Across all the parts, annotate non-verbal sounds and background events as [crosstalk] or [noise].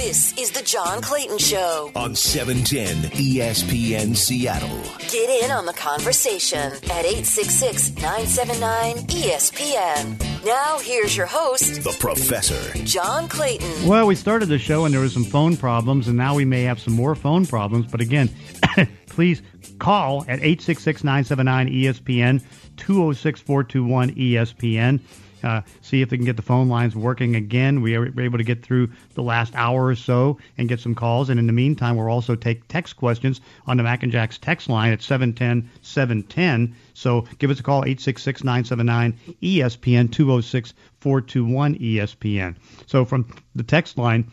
This is the John Clayton Show on 710 ESPN Seattle. Get in on the conversation at 866 979 ESPN. Now, here's your host, the professor, John Clayton. Well, we started the show and there was some phone problems, and now we may have some more phone problems. But again, [coughs] please call at 866 979 ESPN, 206 421 ESPN. Uh, see if they can get the phone lines working again. We were able to get through the last hour or so and get some calls. And in the meantime, we'll also take text questions on the Mac and Jacks text line at 710 710. So give us a call, 866 979 ESPN, 206 421 ESPN. So from the text line,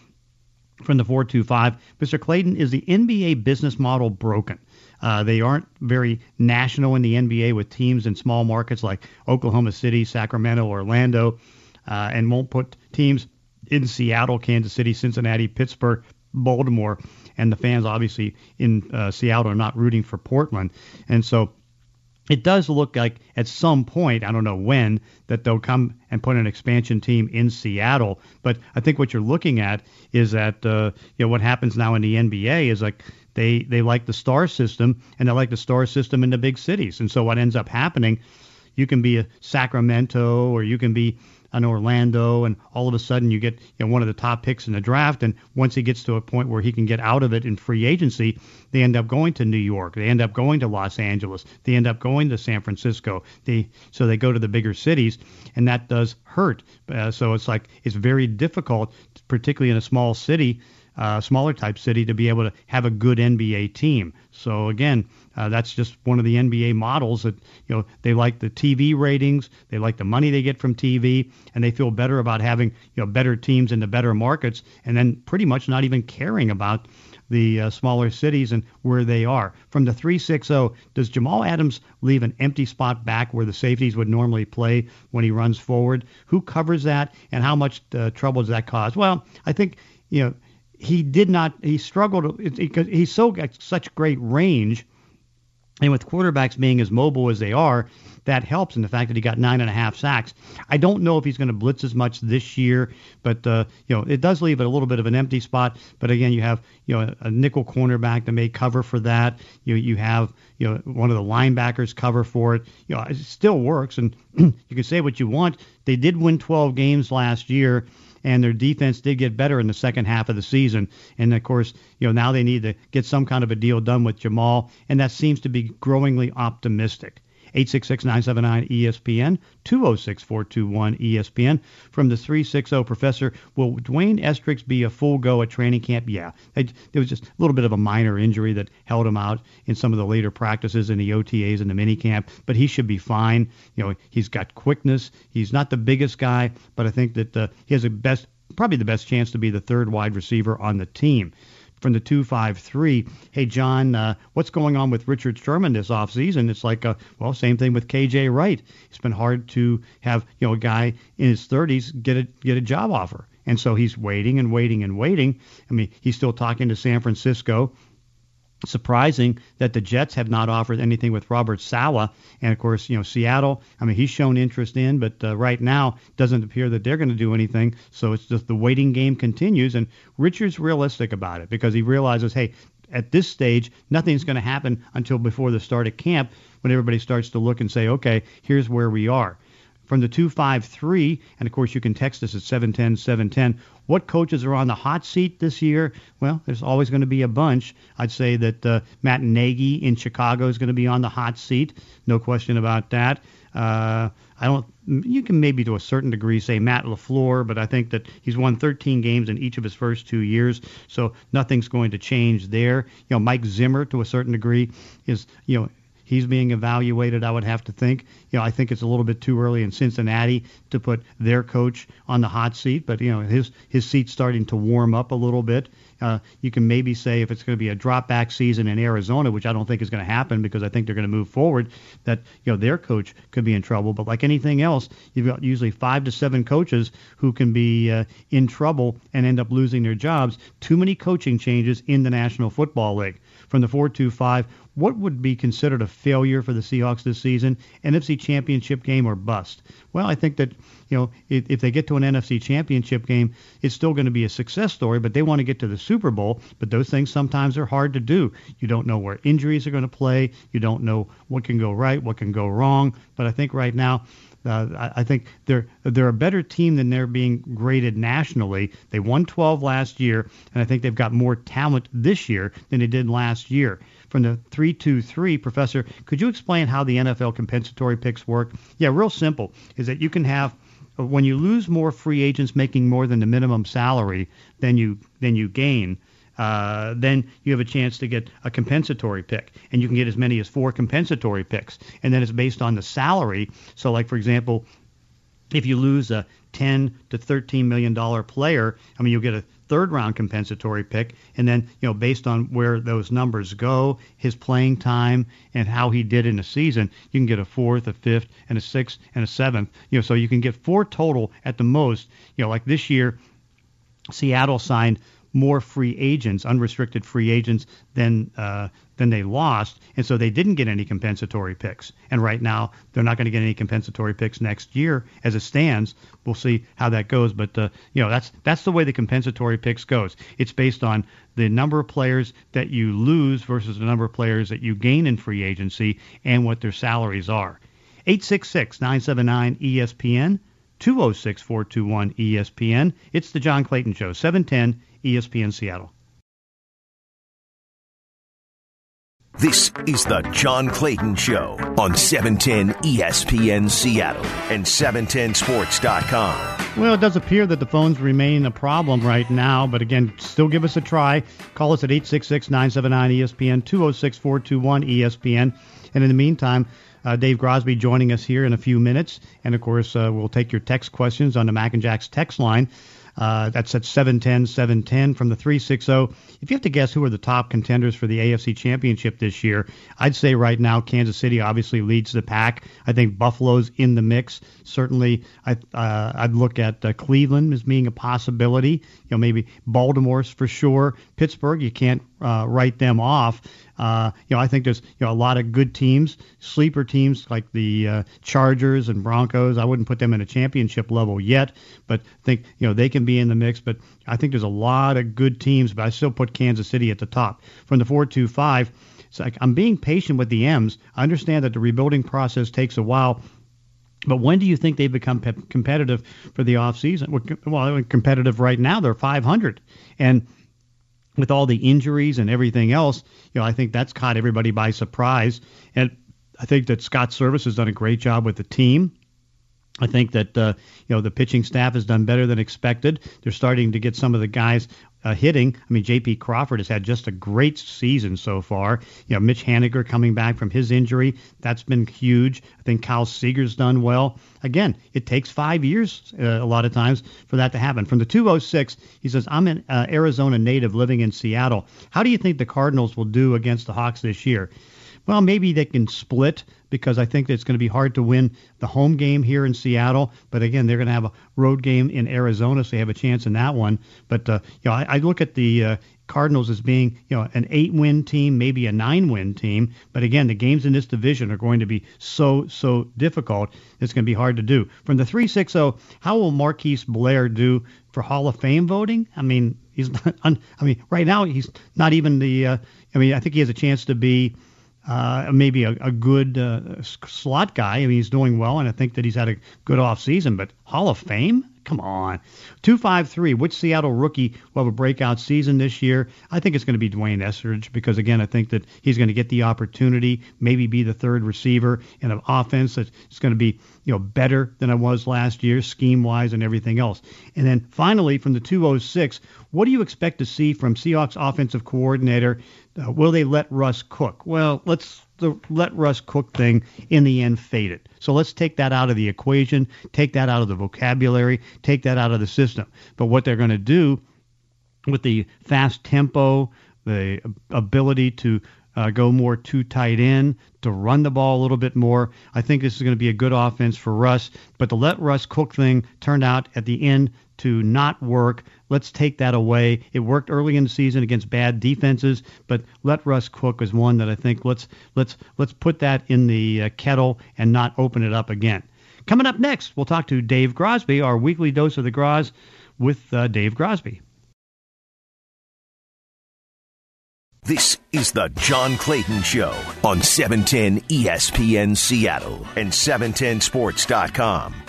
from the 425, Mr. Clayton, is the NBA business model broken? Uh, they aren't very national in the NBA with teams in small markets like Oklahoma City, Sacramento, Orlando, uh, and won't put teams in Seattle, Kansas City, Cincinnati, Pittsburgh, Baltimore, and the fans obviously in uh, Seattle are not rooting for Portland, and so it does look like at some point, I don't know when, that they'll come and put an expansion team in Seattle. But I think what you're looking at is that uh, you know what happens now in the NBA is like they they like the star system and they like the star system in the big cities. And so what ends up happening, you can be a Sacramento or you can be an Orlando, and all of a sudden you get you know, one of the top picks in the draft. And once he gets to a point where he can get out of it in free agency, they end up going to New York. They end up going to Los Angeles. They end up going to San Francisco. They so they go to the bigger cities, and that does hurt. Uh, so it's like it's very difficult, particularly in a small city uh, smaller type city to be able to have a good NBA team. So again, uh, that's just one of the NBA models that you know they like the TV ratings, they like the money they get from TV, and they feel better about having you know better teams in the better markets, and then pretty much not even caring about the uh, smaller cities and where they are. From the 360, does Jamal Adams leave an empty spot back where the safeties would normally play when he runs forward? Who covers that, and how much uh, trouble does that cause? Well, I think you know he did not. He struggled because he's so got such great range, and with quarterbacks being as mobile as they are, that helps in the fact that he got nine and a half sacks. I don't know if he's going to blitz as much this year, but uh, you know it does leave it a little bit of an empty spot. But again, you have you know a, nickel cornerback that may cover for that. You you have you know one of the linebackers cover for it. You know it still works, and [clears throat] you can say what you want. They did win 12 games last year and their defense did get better in the second half of the season. And of course, you know, now they need to get some kind of a deal done with Jamal, and that seems to be growingly optimistic. 866-979-ESPN, 206-421-ESPN. From the 360 professor, will D'Wayne Eskridge be a full go at training camp? Yeah. There was just a little bit of a minor injury that held him out in some of the later practices in the OTAs and the minicamp, but he should be fine. You know, he's got quickness. He's not the biggest guy, but I think that uh, he has the best probably the best chance to be the third wide receiver on the team from the 253. Hey, John, uh, what's going on with Richard Sherman this offseason? It's like, uh, well, same thing with KJ Wright. It's been hard to have, you know, a guy in his 30s get a, get a job offer. And so he's waiting and waiting and waiting. I mean, he's still talking to San Francisco surprising that the Jets have not offered anything with Robert Saleh. And of course, you know, Seattle, I mean, he's shown interest in, but uh, right now doesn't appear that they're going to do anything. So it's just the waiting game continues. And Richard's realistic about it because he realizes, hey, at this stage, nothing's going to happen until before the start of camp when everybody starts to look and say, okay, here's where we are from the 253. And of course, you can text us at 710 710. What coaches are on the hot seat this year? Well, there's always going to be a bunch. I'd say that uh, Matt Nagy in Chicago is going to be on the hot seat. No question about that. Uh, I don't. You can maybe to a certain degree say Matt LaFleur, but I think that he's won 13 games in each of his first two years, so nothing's going to change there. You know, Mike Zimmer to a certain degree is you know he's being evaluated, I would have to think. You know, I think it's a little bit too early in Cincinnati to put their coach on the hot seat, but you know, his his seat's starting to warm up a little bit. Uh, you can maybe say if it's going to be a drop back season in Arizona, which I don't think is going to happen because I think they're going to move forward, that you know their coach could be in trouble. But like anything else, you've got usually five to seven coaches who can be uh, in trouble and end up losing their jobs. Too many coaching changes in the National Football League. From the 425, what would be considered a failure for the Seahawks this season? NFC Championship game or bust? Well, I think that you know if, if they get to an NFC Championship game, it's still going to be a success story. But they want to get to the Super Bowl. But those things sometimes are hard to do. You don't know where injuries are going to play. You don't know what can go right, what can go wrong. But I think right now uh, I, think they're they're a better team than they're being graded nationally. They won 12 last year, and I think they've got more talent this year than they did last year. From the 323, Professor, could you explain how the NFL compensatory picks work? Yeah, real simple. Is that you can have when you lose more free agents making more than the minimum salary than you than you gain uh, then you have a chance to get a compensatory pick, and you can get as many as four compensatory picks, and then it's based on the salary. So, like for example, if you lose a 10 to 13 million dollar player, I mean, you'll get a third round compensatory pick, and then you know based on where those numbers go, his playing time, and how he did in the season, you can get a fourth, a fifth, and a sixth, and a seventh. You know, so you can get four total at the most. You know, like this year, Seattle signed more free agents, unrestricted free agents, than uh, than they lost, and so they didn't get any compensatory picks. And right now, they're not going to get any compensatory picks next year as it stands. We'll see how that goes, but uh, you know that's that's the way the compensatory picks goes. It's based on the number of players that you lose versus the number of players that you gain in free agency and what their salaries are. 866 979 ESPN. 206 421 ESPN. It's the John Clayton Show, 710 ESPN Seattle. This is the John Clayton Show on 710 ESPN Seattle and 710sports.com. Well, it does appear that the phones remain a problem right now, but again, still give us a try. Call us at 866 979 ESPN, 206 421 ESPN. And in the meantime, uh, Dave Grosby joining us here in a few minutes. And of course, uh, we'll take your text questions on the Mac and Jacks text line. Uh, that's at 710 710 from the 360. If you have to guess who are the top contenders for the AFC Championship this year, I'd say right now Kansas City obviously leads the pack. I think Buffalo's in the mix. Certainly, I, uh, I'd look at uh, Cleveland as being a possibility. You know, maybe Baltimore's for sure. Pittsburgh, you can't uh, write them off. Uh, you know, I think there's you know a lot of good teams, sleeper teams like the uh, Chargers and Broncos. I wouldn't put them in a championship level yet, but think you know they can be in the mix. But I think there's a lot of good teams, but I still put Kansas City at the top from the four two five. So I'm being patient with the M's. I understand that the rebuilding process takes a while. But when do you think they become pe- competitive for the offseason? Well, they're competitive right now. They're 500. And with all the injuries and everything else, you know, I think that's caught everybody by surprise. And I think that Scott Servais has done a great job with the team. I think that uh, you know the pitching staff has done better than expected. They're starting to get some of the guys uh, hitting. I mean, J.P. Crawford has had just a great season so far. You know, Mitch Haniger coming back from his injury, that's been huge. I think Kyle Seager's done well. Again, it takes five years uh, a lot of times for that to happen. From the 206, he says, I'm an uh, Arizona native living in Seattle. How do you think the Cardinals will do against the Hawks this year? Well, maybe they can split because I think it's going to be hard to win the home game here in Seattle. But again, they're going to have a road game in Arizona, so they have a chance in that one. But uh, you know, I, I look at the uh, Cardinals as being you know an eight-win team, maybe a nine-win team. But again, the games in this division are going to be so so difficult. It's going to be hard to do. From the three six zero, how will Marquise Blair do for Hall of Fame voting? I mean, he's [laughs] not. I mean, right now he's not even the. Uh, I mean, I think he has a chance to be uh, maybe a, a good uh, slot guy. I mean, he's doing well, and I think that he's had a good off season. But Hall of Fame? Come on. 253. Which Seattle rookie will have a breakout season this year? I think it's going to be D'Wayne Eskridge because, again, I think that he's going to get the opportunity, maybe be the third receiver in an offense that's going to be you know better than it was last year, scheme wise and everything else. And then finally, from the 206, what do you expect to see from Seahawks offensive coordinator uh, will they let Russ cook? Well, let's the let Russ cook thing in the end faded. So let's take that out of the equation, take that out of the vocabulary, take that out of the system. But what they're going to do with the fast tempo, the ability to uh, go more too tight in, to run the ball a little bit more. I think this is going to be a good offense for Russ. But the let Russ cook thing turned out at the end to not work. Let's take that away. It worked early in the season against bad defenses, but let Russ cook is one that I think let's let's let's put that in the uh, kettle and not open it up again. Coming up next, we'll talk to Dave Grosby, our weekly dose of the Gros with uh, Dave Grosby. This is the John Clayton Show on 710 ESPN Seattle and 710sports.com.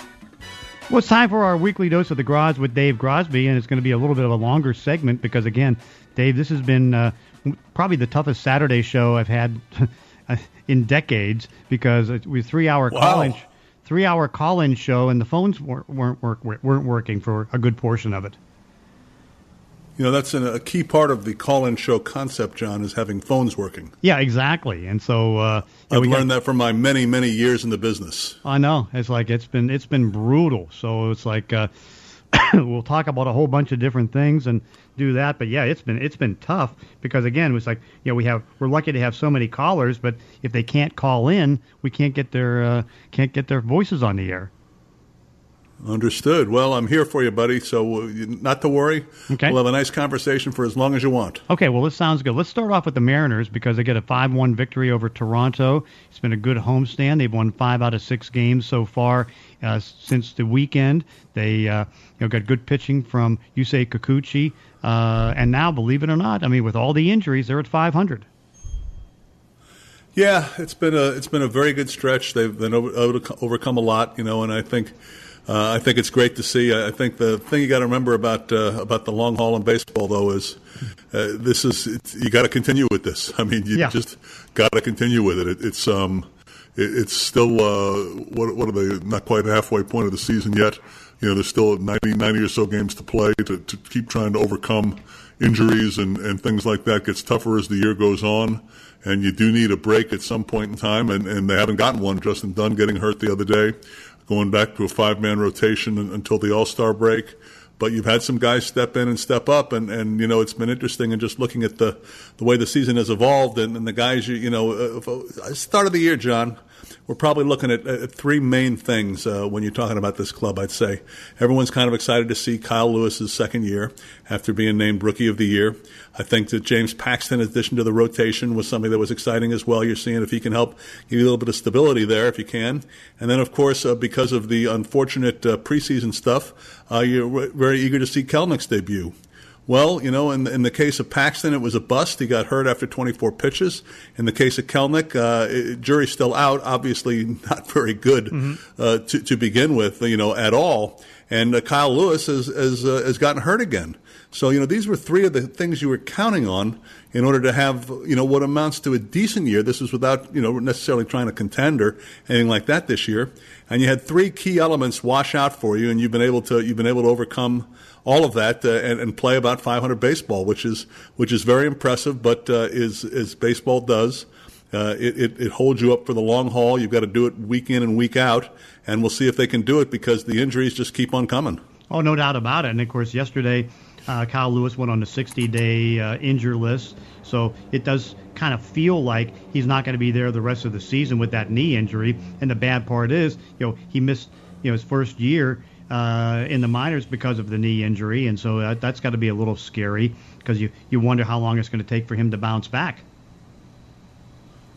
Well, it's time for our weekly dose of the Groz with Dave Grosby, and it's going to be a little bit of a longer segment because, again, Dave, this has been uh, probably the toughest Saturday show I've had [laughs] in decades because it was three hour wow. call in, three hour call in show, and the phones weren't weren't, weren't working for a good portion of it. You know, that's an, a key part of the call-in show concept, John, is having phones working. Yeah, exactly. And so uh, I've learned got, that from my many, many years in the business. I know. It's like it's been it's been brutal. So it's like uh, [coughs] we'll talk about a whole bunch of different things and do that. But yeah, it's been it's been tough because again, it's like you know we have we're lucky to have so many callers, but if they can't call in, we can't get their uh, can't get their voices on the air. Understood. Well, I'm here for you, buddy. So uh, not to worry. Okay. We'll have a nice conversation for as long as you want. Okay. Well, this sounds good. Let's start off with the Mariners because they get a 5-1 victory over Toronto. It's been a good homestand. They've won five out of six games so far uh, since the weekend. They uh, you know got good pitching from Yusei Kikuchi, uh, and now, believe it or not, I mean, with all the injuries, they're at 500. Yeah, it's been a it's been a very good stretch. They've been over, overcome a lot, you know, and I think uh, I think it's great to see. I think the thing you got to remember about uh, about the long haul in baseball, though, is uh, this is you got to continue with this. [laughs] I mean, you yeah. just got to continue with it. it it's um, it, it's still uh, what what are they? Not quite halfway point of the season yet. You know, there's still 90, 90 or so games to play to, to keep trying to overcome injuries and, and things like that. It gets tougher as the year goes on and you do need a break at some point in time, and, and they haven't gotten one. Justin Dunn getting hurt the other day going back to a five man rotation until the All Star break. But you've had some guys step in and step up, and, and you know it's been interesting. And just looking at the the way the season has evolved, and, and the guys you you know, uh, start of the year, John, we're probably looking at, at three main things uh, when you're talking about this club. I'd say everyone's kind of excited to see Kyle Lewis's second year after being named Rookie of the Year. I think that James Paxton, in addition to the rotation, was something that was exciting as well. You're seeing if he can help give you a little bit of stability there, if you can. And then, of course, uh, because of the unfortunate uh, preseason stuff, uh, you're very eager to see Kelenic's debut. Well, you know, in the, in the case of Paxton, it was a bust. He got hurt after 24 pitches. In the case of Kelenic, uh, jury's still out. Obviously, [laughs] not very good mm-hmm. uh, to, to begin with, you know, at all. And uh, Kyle Lewis has has, uh, has gotten hurt again. So, you know, these were three of the things you were counting on in order to have, you know, what amounts to a decent year. This is without, you know, necessarily trying to contend or anything like that this year. And you had three key elements wash out for you, and you've been able to you've been able to overcome all of that uh, and, and, play about 500 baseball, which is which is very impressive. But uh, is as baseball does, uh, it, it, it, holds you up for the long haul. You've got to do it week in and week out, and we'll see if they can do it because the injuries just keep on coming. Oh, no doubt about it. And of course, yesterday. Uh, Kyle Lewis went on the 60-day uh, injury list, so it does kind of feel like he's not going to be there the rest of the season with that knee injury. And the bad part is, you know, he missed you know his first year uh, in the minors because of the knee injury, and so that, that's got to be a little scary because you you wonder how long it's going to take for him to bounce back.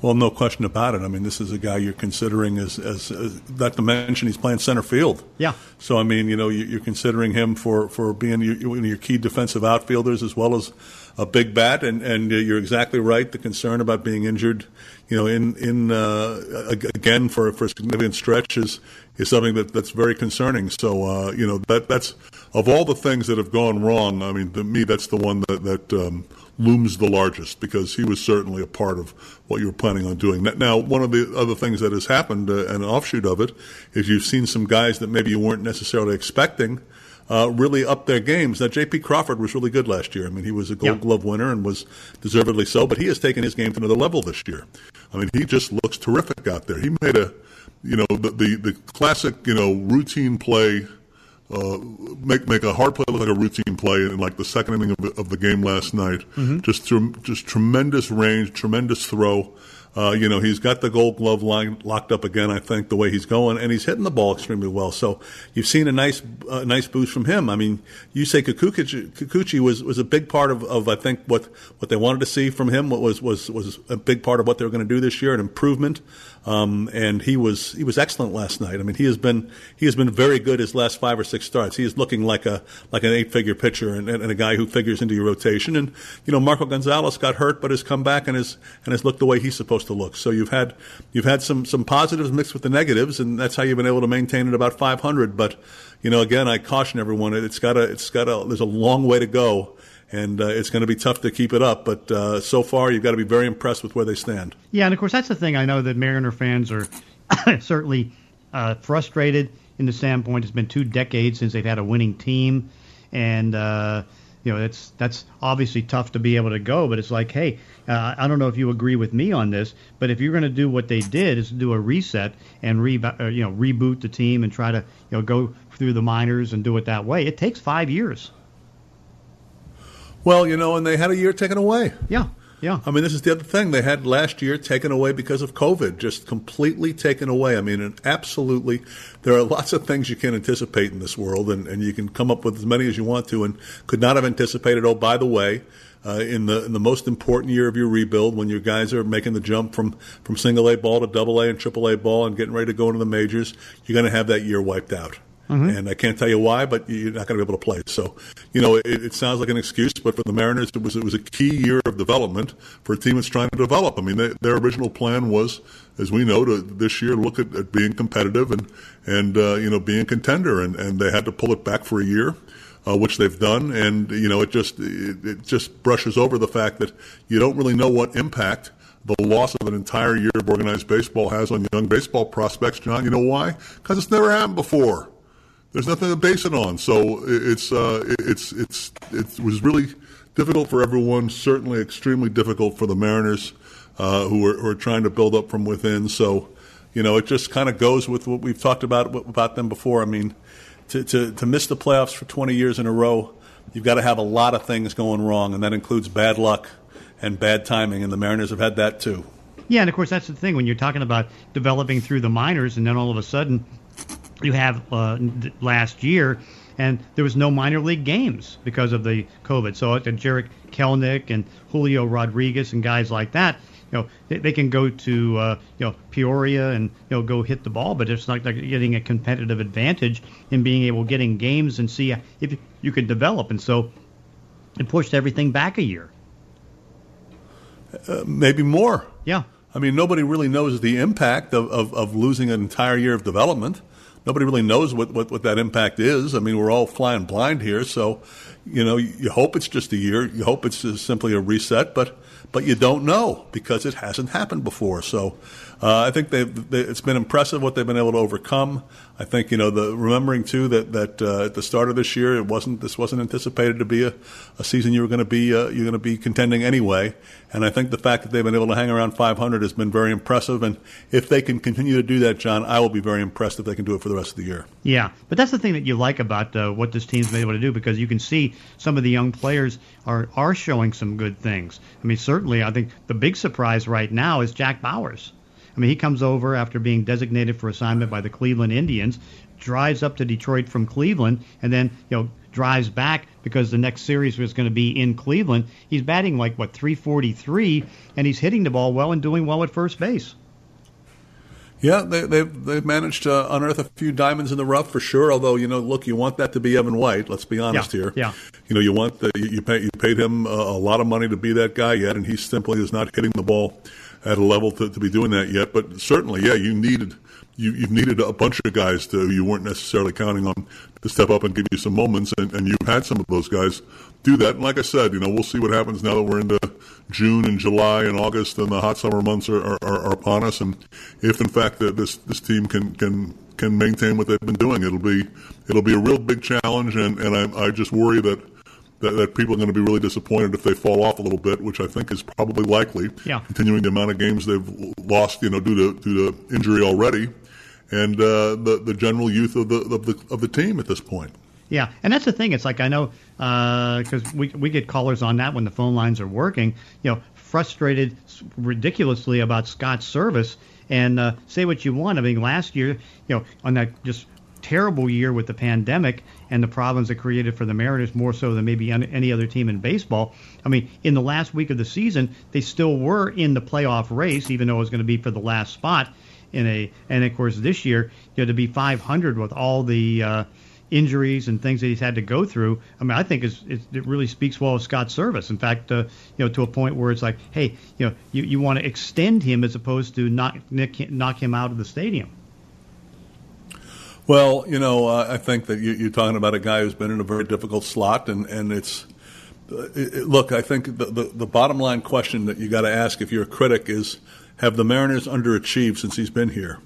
Well, no question about it. I mean, this is a guy you're considering as, as, as not to mention he's playing center field. Yeah. So I mean, you know, you're considering him for for being your, your key defensive outfielders as well as a big bat, and and you're exactly right. The concern about being injured, you know, in in uh, again for for significant stretch is is something that that's very concerning. So uh, you know that that's of all the things that have gone wrong. I mean, to me, that's the one that that um, looms the largest because he was certainly a part of what you were planning on doing. Now, one of the other things that has happened, uh, an offshoot of it, is you've seen some guys that maybe you weren't necessarily expecting. Uh, really up their games. Now, J.P. Crawford was really good last year. I mean, he was a Gold yep. Glove winner and was deservedly so, but he has taken his game to another level this year. I mean, he just looks terrific out there. He made a, you know, the, the, the classic, you know, routine play uh, make make a hard play look like a routine play in like the second inning of, of the game last night. Mm-hmm. Just just tremendous range, tremendous throw. Uh, you know, he's got the Gold Glove line locked up again. I think the way he's going, and he's hitting the ball extremely well. So you've seen a nice, uh, nice boost from him. I mean, you say Kikuchi, Kikuchi was was a big part of, of I think what what they wanted to see from him. What was was was a big part of what they were going to do this year, an improvement. Um, and he was he was excellent last night. I mean, he has been he has been very good his last five or six starts. He is looking like a like an eight figure pitcher and, and, a guy who figures into your rotation. And you know, Marco Gonzalez got hurt, but has come back and has and has looked the way he's supposed to look. So you've had you've had some some positives mixed with the negatives, and that's how you've been able to maintain it about 500. But you know, again, I caution everyone: it's got a it's got a there's a long way to go and uh, it's going to be tough to keep it up. But uh, so far, you've got to be very impressed with where they stand. Yeah, and of course, that's the thing. I know that Mariner fans are [coughs] certainly uh, frustrated in the standpoint it's been two decades since they've had a winning team, and uh, you know that's that's obviously tough to be able to go. But it's like, hey, uh, I don't know if you agree with me on this, but if you're going to do what they did, is do a reset and re uh, you know reboot the team and try to you know go through the minors and do it that way, it takes five years. Well, you know, and they had a year taken away. Yeah. Yeah. I mean, this is the other thing. They had last year taken away because of COVID, just completely taken away. I mean, and absolutely, there are lots of things you can anticipate in this world, and, and you can come up with as many as you want to, and could not have anticipated, oh, by the way, uh, in the in the most important year of your rebuild, when your guys are making the jump from from single A ball to double A and triple A ball and getting ready to go into the majors, you're going to have that year wiped out. Mm-hmm. And I can't tell you why, but you're not going to be able to play. So, you know, it, it, sounds like an excuse, but for the Mariners, it was it was a key year of development for a team that's trying to develop. I mean, they, their original plan was, as we know, to this year look at, at being competitive and and uh, you know being a contender, and, and they had to pull it back for a year. Uh, which they've done, and you know it just it, it just brushes over the fact that you don't really know what impact the loss of an entire year of organized baseball has on young baseball prospects, John. You know why? Because it's never happened before. There's nothing to base it on. So it's uh, it's it's it was really difficult for everyone. Certainly, extremely difficult for the Mariners, uh, who, are, who are trying to build up from within. So, you know, it just kind of goes with what we've talked about about them before. I mean, to, to to miss the playoffs for 20 years in a row, you've got to have a lot of things going wrong, and that includes bad luck and bad timing. And the Mariners have had that too. Yeah, and of course that's the thing when you're talking about developing through the minors, and then all of a sudden you have uh, last year, and there was no minor league games because of the COVID. So uh, Jarred Kelenic and Julio Rodriguez and guys like that, you know, they, they can go to uh, you know Peoria and you know go hit the ball, but it's not like getting a competitive advantage in being able getting games and see if you can develop. And so it pushed everything back a year. Uh, maybe more. Yeah. I mean, nobody really knows the impact of, of, of losing an entire year of development nobody really knows what, what, what that impact is. I mean, we're all flying blind here. So, you know, you, you hope it's just a year. You hope it's simply a reset, but, but you don't know because it hasn't happened before. So, uh, I think they, it's been impressive what they've been able to overcome. I think you know the remembering too that that uh, at the start of this year it wasn't this wasn't anticipated to be a, a season you were going to be uh, you're going to be contending anyway. And I think the fact that they've been able to hang around 500 has been very impressive. And if they can continue to do that, John, I will be very impressed if they can do it for the rest of the year. Yeah, but that's the thing that you like about uh, what this team's been able to do because you can see some of the young players are are showing some good things. I mean, certainly, I think the big surprise right now is Jake Bauers. I mean, he comes over after being designated for assignment by the Cleveland Indians, drives up to Detroit from Cleveland, and then you know drives back because the next series was going to be in Cleveland. He's batting like what 343, and he's hitting the ball well and doing well at first base. Yeah, they, they've they've managed to unearth a few diamonds in the rough for sure. Although you know, look, you want that to be Evan White. Let's be honest yeah, here. Yeah. You know, you want the you pay, you paid him a, a lot of money to be that guy yet, and he simply is not hitting the ball at a level to, to be doing that yet. But certainly, yeah, you needed you you needed a bunch of guys to you weren't necessarily counting on to step up and give you some moments, and, and you've had some of those guys do that. And like I said, you know, we'll see what happens now that we're into June and July and August, and the hot summer months are, are, are upon us. And if in fact that this this team can can can maintain what they've been doing, it'll be it'll be a real big challenge. And and I, I just worry that that, that people are going to be really disappointed if they fall off a little bit, which I think is probably likely. Yeah. Continuing the amount of games they've lost, you know, due to due to injury already, and uh, the the general youth of the of the of the team at this point. Yeah, and that's the thing. It's like I know because uh, we we get callers on that when the phone lines are working. You know, frustrated ridiculously about Scott Servais. And uh, say what you want. I mean, last year, you know, on that just terrible year with the pandemic and the problems it created for the Mariners more so than maybe any other team in baseball. I mean, in the last week of the season, they still were in the playoff race, even though it was going to be for the last spot. In a and of course this year, you know, to be 500 with all the uh, injuries and things that he's had to go through. I mean, I think it's, it's, it really speaks well of Scott Servais. In fact, uh, you know, to a point where it's like, hey, you know, you, you want to extend him as opposed to knock knock him out of the stadium. Well, you know, uh, I think that you, are talking about a guy who's been in a very difficult slot, and and it's. Uh, it, look, I think the, the, the bottom line question that you got to ask if you're a critic is, have the Mariners underachieved since he's been here?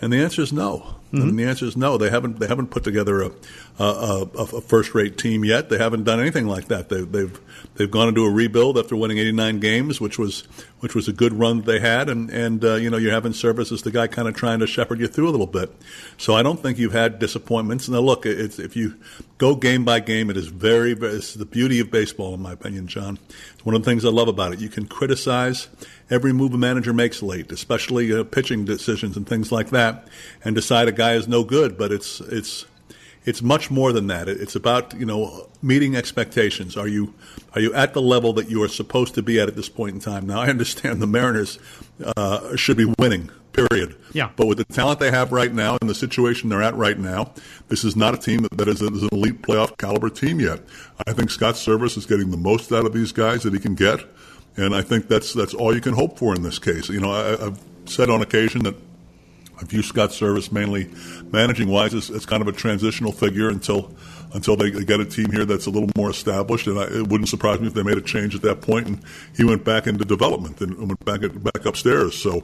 And the answer is no. Mm-hmm. And the answer is no. They haven't. They haven't put together a, a, a, a first-rate team yet. They haven't done anything like that. They, they've they've gone into a rebuild after winning 89 games, which was which was a good run that they had. And and uh, you know you're having Servais as the guy kind of trying to shepherd you through a little bit. So I don't think you've had disappointments. Now look, if you go game by game, it is very. very it's the beauty of baseball, in my opinion, John. It's one of the things I love about it. You can criticize every move a manager makes late, especially uh, pitching decisions and things like that, and decide a is no good. But it's it's it's much more than that. It's about you know meeting expectations. Are you are you at the level that you are supposed to be at at this point in time? Now I understand the Mariners uh, should be winning. Period. Yeah. But with the talent they have right now and the situation they're at right now, this is not a team that, that is, an elite playoff caliber team yet. I think Scott Servais is getting the most out of these guys that he can get. And I think that's that's all you can hope for in this case. You know, I, have said on occasion that I view Scott Servais mainly managing wise as, as, kind of a transitional figure until until they get a team here that's a little more established. And I, it wouldn't surprise me if they made a change at that point and he went back into development and went back back upstairs. So,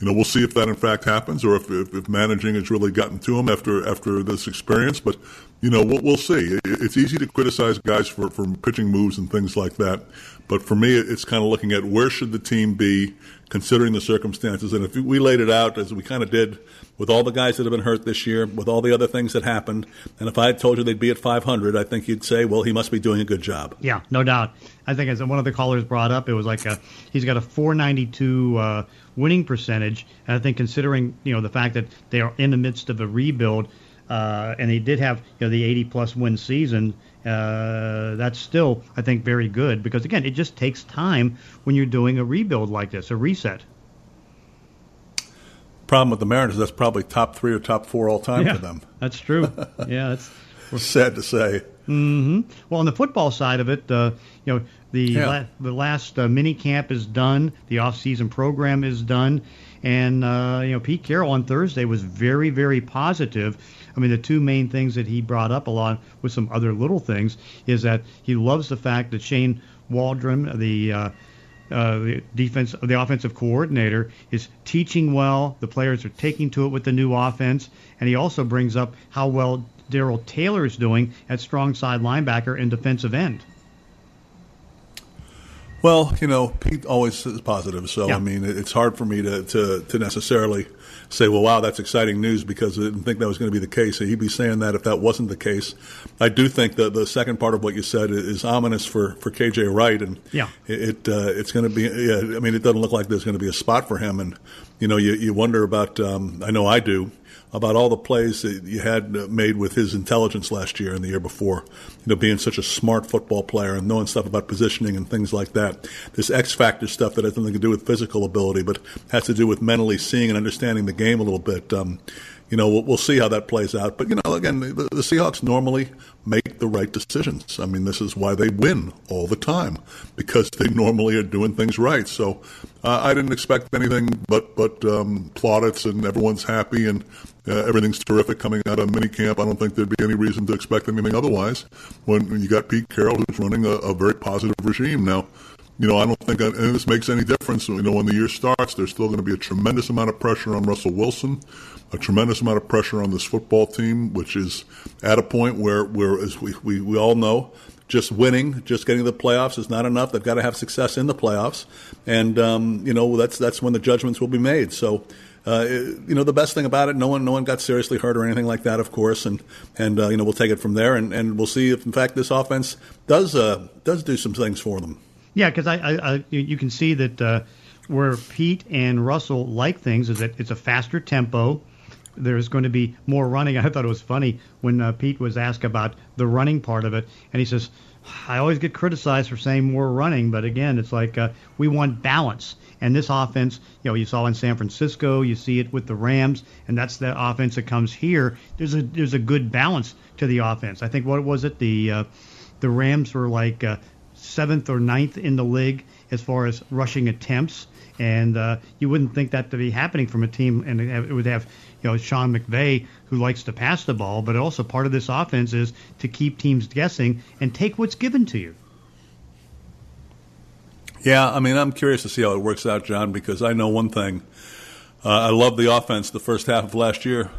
you know, we'll see if that in fact happens or if, if, if managing has really gotten to him after after this experience. But you know, we'll, we'll see. It's easy to criticize guys for, for pitching moves and things like that. But for me, it's kind of looking at where should the team be considering the circumstances. And if we laid it out as we kind of did with all the guys that have been hurt this year, with all the other things that happened, and if I had told you they'd be at 500, I think you'd say, well, he must be doing a good job. Yeah, no doubt. I think as one of the callers brought up, it was like a, he's got a 492 uh, winning percentage. And I think considering, you know, the fact that they are in the midst of a rebuild, uh, and they did have you know the 80 plus win season uh, that's still, I think, very good because again, it just takes time when you're doing a rebuild like this, a reset. Problem with the Mariners, that's probably top three or top four all time yeah, for them. That's true. [laughs] yeah, that's sad to say. Mm-hmm. Well, on the football side of it, uh, you know, the yeah. la- the last uh, mini camp is done, the off-season program is done, and uh, you know, Pete Carroll on Thursday was very, very positive I mean, the two main things that he brought up, along with some other little things, is that he loves the fact that Shane Waldron, the uh, uh, the defense, the offensive coordinator, is teaching well. The players are taking to it with the new offense, and he also brings up how well Darrell Taylor is doing at strong side linebacker and defensive end. Well, you know, Pete always is positive, so yeah. I mean, it's hard for me to, to, to necessarily say, well, wow, that's exciting news because I didn't think that was going to be the case. He'd be saying that if that wasn't the case. I do think that the second part of what you said is ominous for, for KJ Wright, and yeah, it, it uh, it's going to be. Yeah, I mean, it doesn't look like there's going to be a spot for him, and you know, you you wonder about. Um, I know I do about all the plays that you had made with his intelligence last year and the year before. You know, being such a smart football player and knowing stuff about positioning and things like that. This X factor stuff that has nothing to do with physical ability, but has to do with mentally seeing and understanding the game a little bit. Um, you know, we'll, we'll, see how that plays out. But, you know, again, the, the, Seahawks normally make the right decisions. I mean, this is why they win all the time, because they normally are doing things right. So uh, I didn't expect anything but, but um, plaudits and everyone's happy and uh, everything's terrific coming out of minicamp. I don't think there'd be any reason to expect anything otherwise when you got Pete Carroll, who's running a, a very positive regime. Now, you know, I don't think any this makes any difference. You know, when the year starts, there's still going to be a tremendous amount of pressure on Russell Wilson, a tremendous amount of pressure on this football team, which is at a point where, where as we, we, we all know, just winning, just getting to the playoffs is not enough. They've got to have success in the playoffs, and um, you know that's that's when the judgments will be made. So uh, you know, the best thing about it, no one, no one got seriously hurt or anything like that, of course, and and uh, you know, we'll take it from there, and, and we'll see if, in fact, this offense does uh, does do some things for them. Yeah, because I, I, I, you can see that uh, where Pete and Russell like things is that it's a faster tempo. There's going to be more running. [laughs] I thought it was funny when uh, Pete was asked about the running part of it, and he says, "I always get criticized for saying more running, but again, it's like uh, we want balance." And this offense, you know, you saw in San Francisco, you see it with the Rams, and that's the offense that comes here. There's a there's a good balance to the offense. I think what was it the uh, the Rams were like uh, seventh or ninth in the league as far as rushing attempts, and uh, you wouldn't think that to be happening from a team, and it would have you know Sean McVay who likes to pass the ball, but also part of this offense is to keep teams guessing and take what's given to you. Yeah, I mean, I'm curious to see how it works out, John, because I know one thing. Uh, I love the offense the first half of last year.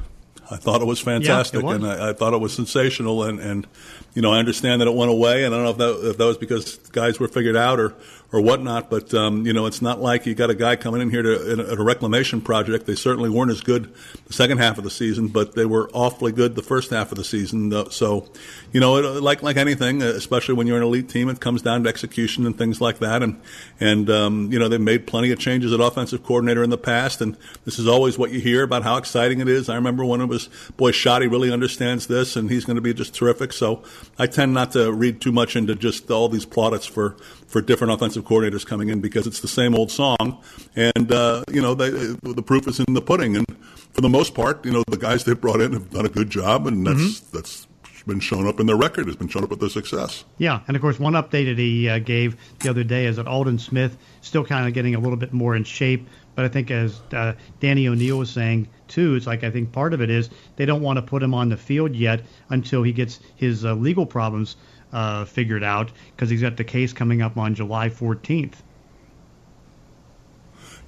I thought it was fantastic, yeah, it was. and I, I, thought it was sensational. And, and you know, I understand that it went away, and I don't know if that, if that was because guys were figured out or or whatnot. But um, you know, it's not like you got a guy coming in here to in a, a reclamation project. They certainly weren't as good the second half of the season, but they were awfully good the first half of the season. So, you know, it, like like anything, especially when you're an elite team, it comes down to execution and things like that. And and um, you know, they've made plenty of changes at offensive coordinator in the past, and this is always what you hear about how exciting it is. I remember when it was, boy, Schotty really understands this, and he's going to be just terrific. So, I tend not to read too much into just all these plaudits for for different offensive coordinators coming in because it's the same old song, and uh, you know they, the proof is in the pudding. And for the most part, you know the guys they've brought in have done a good job, and that's mm-hmm. that's been shown up in their record, has been shown up with their success. Yeah, and of course, one update that he uh, gave the other day is that Aldon Smith still kind of getting a little bit more in shape. But I think, as uh, Danny O'Neil was saying too, it's like I think part of it is they don't want to put him on the field yet until he gets his uh, legal problems uh, figured out because he's got the case coming up on July 14th.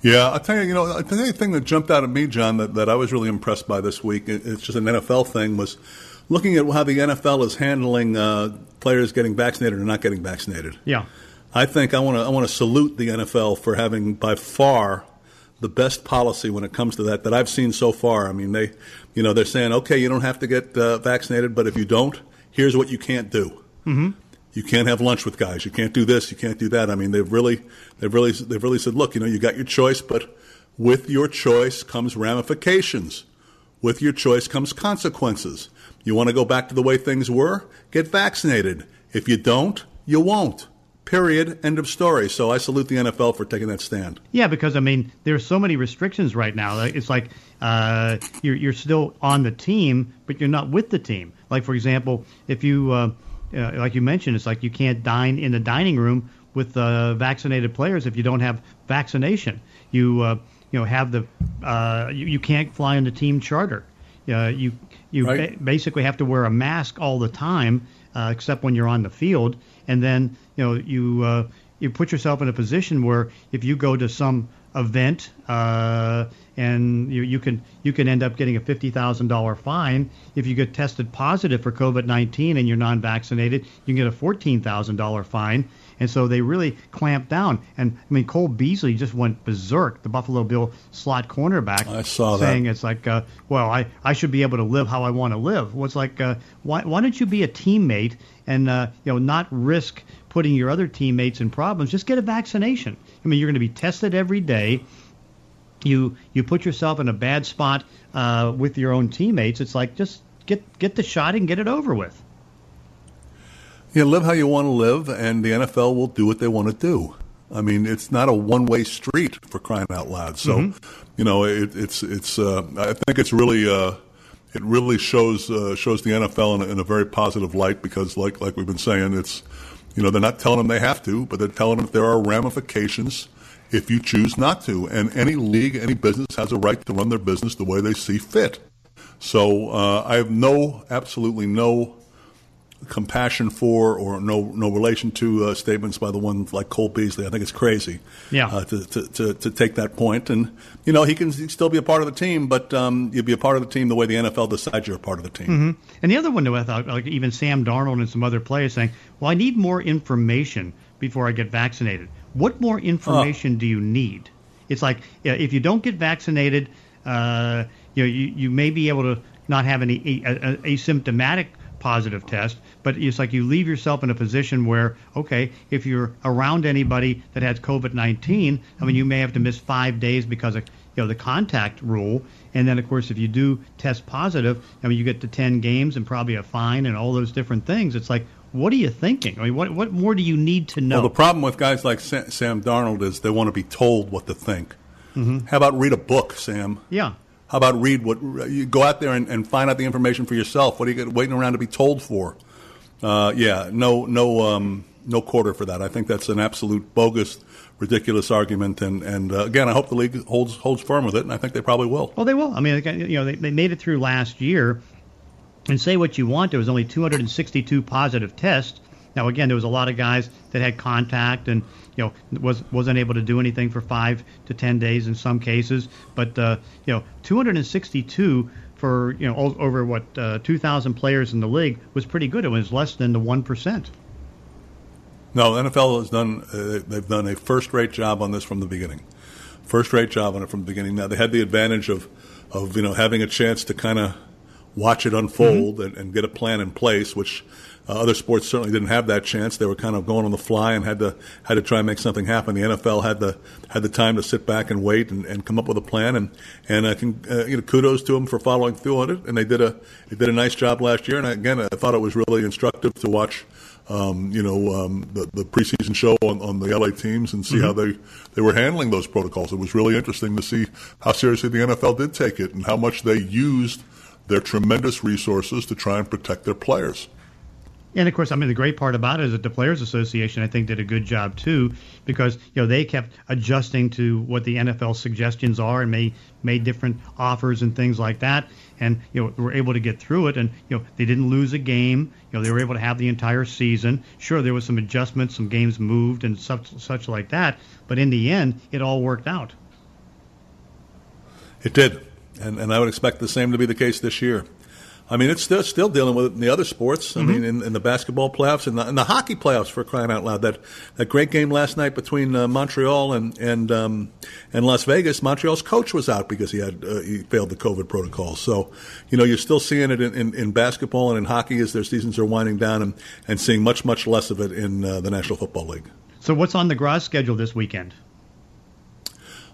Yeah, I'll tell you, you know, you the thing that jumped out at me, John, that, that I was really impressed by this week, it's just an NFL thing, was looking at how the NFL is handling uh, players getting vaccinated or not getting vaccinated. Yeah. I think I want to I want to salute the NFL for having by far the best policy when it comes to that that I've seen so far. I mean, they, you know, they're saying, okay, you don't have to get uh, vaccinated, but if you don't, here's what you can't do. Mm-hmm. You can't have lunch with guys. You can't do this. You can't do that. I mean, they've really, they've really, they've really said, look, you know, you got your choice, but with your choice comes ramifications. With your choice comes consequences. You want to go back to the way things were? Get vaccinated. If you don't, you won't. Period. End of story. So I salute the NFL for taking that stand. Yeah, because I mean, there's so many restrictions right now. It's like uh, you're you're still on the team, but you're not with the team. Like for example, if you uh, uh, like you mentioned, it's like you can't dine in the dining room with uh, vaccinated players if you don't have vaccination. You uh, you know have the uh, you, you can't fly on the team charter. Uh, you you right. ba- basically have to wear a mask all the time, uh, except when you're on the field. And then you know you uh, you put yourself in a position where if you go to some event uh, and you, you can you can end up getting a fifty thousand dollar fine if you get tested positive for COVID nineteen and you're non-vaccinated. You can get a fourteen thousand dollar fine, and so they really clamped down. And I mean, Cole Beasley just went berserk, the Buffalo Bill slot cornerback. I saw that. Saying it's like, uh, well, I, I should be able to live how I want to live. Well, it's like, uh, why, why don't you be a teammate and uh, you know not risk putting your other teammates in problems? Just get a vaccination. I mean, you're going to be tested every day. You you put yourself in a bad spot uh, with your own teammates. It's like just get get the shot and get it over with. Yeah, live how you want to live, and the NFL will do what they want to do. I mean, it's not a one-way street for crying out loud. So, mm-hmm. you know, it, it's it's. Uh, I think it's really uh, it really shows uh, shows the NFL in a, in a, very positive light because, like like we've been saying, it's you know they're not telling them they have to, but they're telling them there are ramifications if you choose not to. And any league, any business has a right to run their business the way they see fit. So uh, I have no, absolutely no compassion for or no no relation to uh, statements by the one like Cole Beasley. I think it's crazy. Yeah. Uh, to, to, to, to, take that point, and you know he can still be a part of the team, but um, you'll be a part of the team the way the NFL decides you're a part of the team. Mm-hmm. And the other one, I thought, like even Sam Darnold and some other players saying, "Well, I need more information before I get vaccinated." What more information do you need? It's like if you don't get vaccinated, uh, you know, you, you may be able to not have any a, a, asymptomatic positive test, but it's like you leave yourself in a position where, okay, if you're around anybody that has COVID-19, I mean, you may have to miss five days because of you know the contact rule, and then of course if you do test positive, I mean, you get to 10 games and probably a fine and all those different things. It's like, what are you thinking? I mean, what what more do you need to know? Well, the problem with guys like Sam Darnold is they want to be told what to think. Mm-hmm. How about read a book, Sam? Yeah. How about read what you go out there and, and find out the information for yourself? What are you waiting around to be told for? Uh, yeah, no, no, um, no quarter for that. I think that's an absolute bogus, ridiculous argument. And, and uh, again, I hope the league holds holds firm with it, and I think they probably will. Well, they will. I mean, you know, they, they made it through last year. And say what you want, there was only 262 positive tests. Now, again, there was a lot of guys that had contact and you know was wasn't able to do anything for five to ten days in some cases. But uh, you know, 262 for you know over what uh, 2,000 players in the league was pretty good. It was less than the one percent. No, NFL has done uh, they've done a first-rate job on this from the beginning. First-rate job on it from the beginning. Now they had the advantage of of you know having a chance to kind of watch it unfold mm-hmm. and, and, get a plan in place, which uh, other sports certainly didn't have that chance. They were kind of going on the fly and had to had to try and make something happen. The NFL had the had the time to sit back and wait and, and come up with a plan. And and I can uh, you know kudos to them for following through on it. And they did a they did a nice job last year. And again, I thought it was really instructive to watch. Um, you know, um, the, the preseason show on, on the LA teams and see mm-hmm. how they, they were handling those protocols. It was really interesting to see how seriously the NFL did take it and how much they used their tremendous resources to try and protect their players. And of course, I mean, the great part about it is that the Players Association, I think, did a good job too, because you know they kept adjusting to what the NFL suggestions are and made made different offers and things like that, and you know were able to get through it. And you know they didn't lose a game. You know they were able to have the entire season. Sure, there was some adjustments, some games moved and such such like that, but in the end, it all worked out. It did and, and I would expect the same to be the case this year. I mean, it's still, still dealing with it in the other sports. I mm-hmm. mean, in, in, the basketball playoffs and the, in the, hockey playoffs, for crying out loud. That that great game last night between uh, Montreal and and um, and Las Vegas. Montreal's coach was out because he had uh, he failed the COVID protocol. So, you know, you're still seeing it in, in, in, basketball and in hockey as their seasons are winding down, and, and seeing much much less of it in uh, the National Football League. So, what's on the Groz schedule this weekend?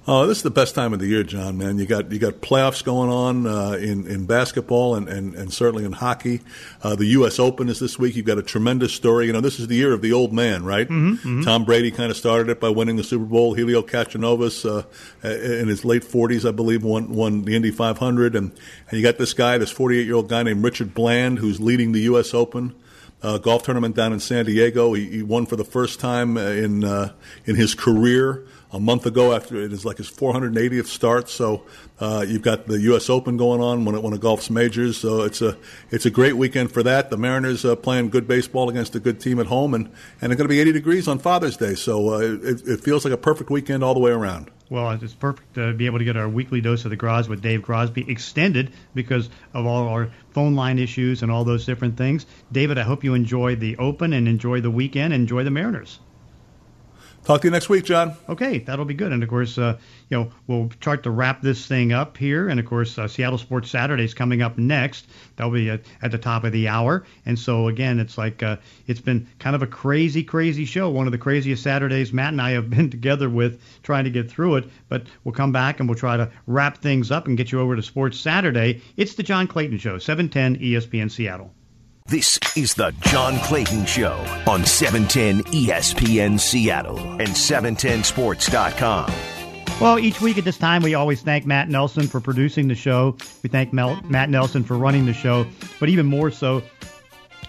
Oh, this is the best time of the year, John. Man, you got you got playoffs going on uh, in in basketball and, and, and certainly in hockey. Uh, the U.S. Open is this week. You've got a tremendous story. You know, this is the year of the old man, right? Mm-hmm, mm-hmm. Tom Brady kind of started it by winning the Super Bowl. Helio Castroneves, uh, in his late 40s, I believe, won won the Indy 500, and and you got this guy, this 48 year old guy named Richard Bland, who's leading the U.S. Open. Uh, golf tournament down in San Diego. He, he won for the first time uh, in uh, in his career a month ago after it is like his 480th start. So uh, you've got the U.S. Open going on, one of, golf's majors. So it's a it's a great weekend for that. The Mariners uh, playing good baseball against a good team at home, and and it's going to be 80 degrees on Father's Day. So uh, it, it feels like a perfect weekend all the way around. Well, it's perfect to be able to get our weekly dose of the Groz with Dave Grosby extended because of all our phone line issues and all those different things. David, I hope you enjoy the Open and enjoy the weekend. Enjoy the Mariners. Talk to you next week, John. Okay, that'll be good. And of course, uh, you know, we'll start to wrap this thing up here. And of course, uh, Seattle Sports Saturday is coming up next. That'll be at, at, the top of the hour. And so again, it's like uh, it's been kind of a crazy, crazy show. One of the craziest Saturdays Matt and I have [laughs] been together with trying to get through it. But we'll come back and we'll try to wrap things up and get you over to Sports Saturday. It's the John Clayton Show, 710 ESPN Seattle. This is the John Clayton Show on 710 ESPN Seattle and 710sports.com. Well, each week at this time, we always thank Matt Nelson for producing the show. We thank Mel- Matt Nelson for running the show, but even more so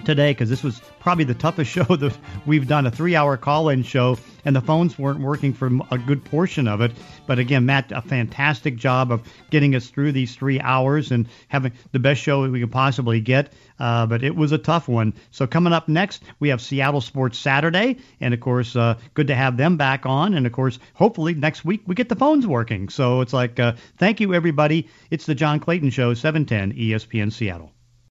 today because this was probably the toughest [laughs] show that we've done a three hour call in show and the phones weren't working for a good portion of it but again matt a fantastic job of getting us through these three hours and having the best show we could possibly get uh, but it was a tough one. So coming up next we have seattle sports saturday. And of course uh, good to have them back on. And of course hopefully next week we get the phones working. So it's like uh, thank you everybody. It's the john clayton show 710 espn seattle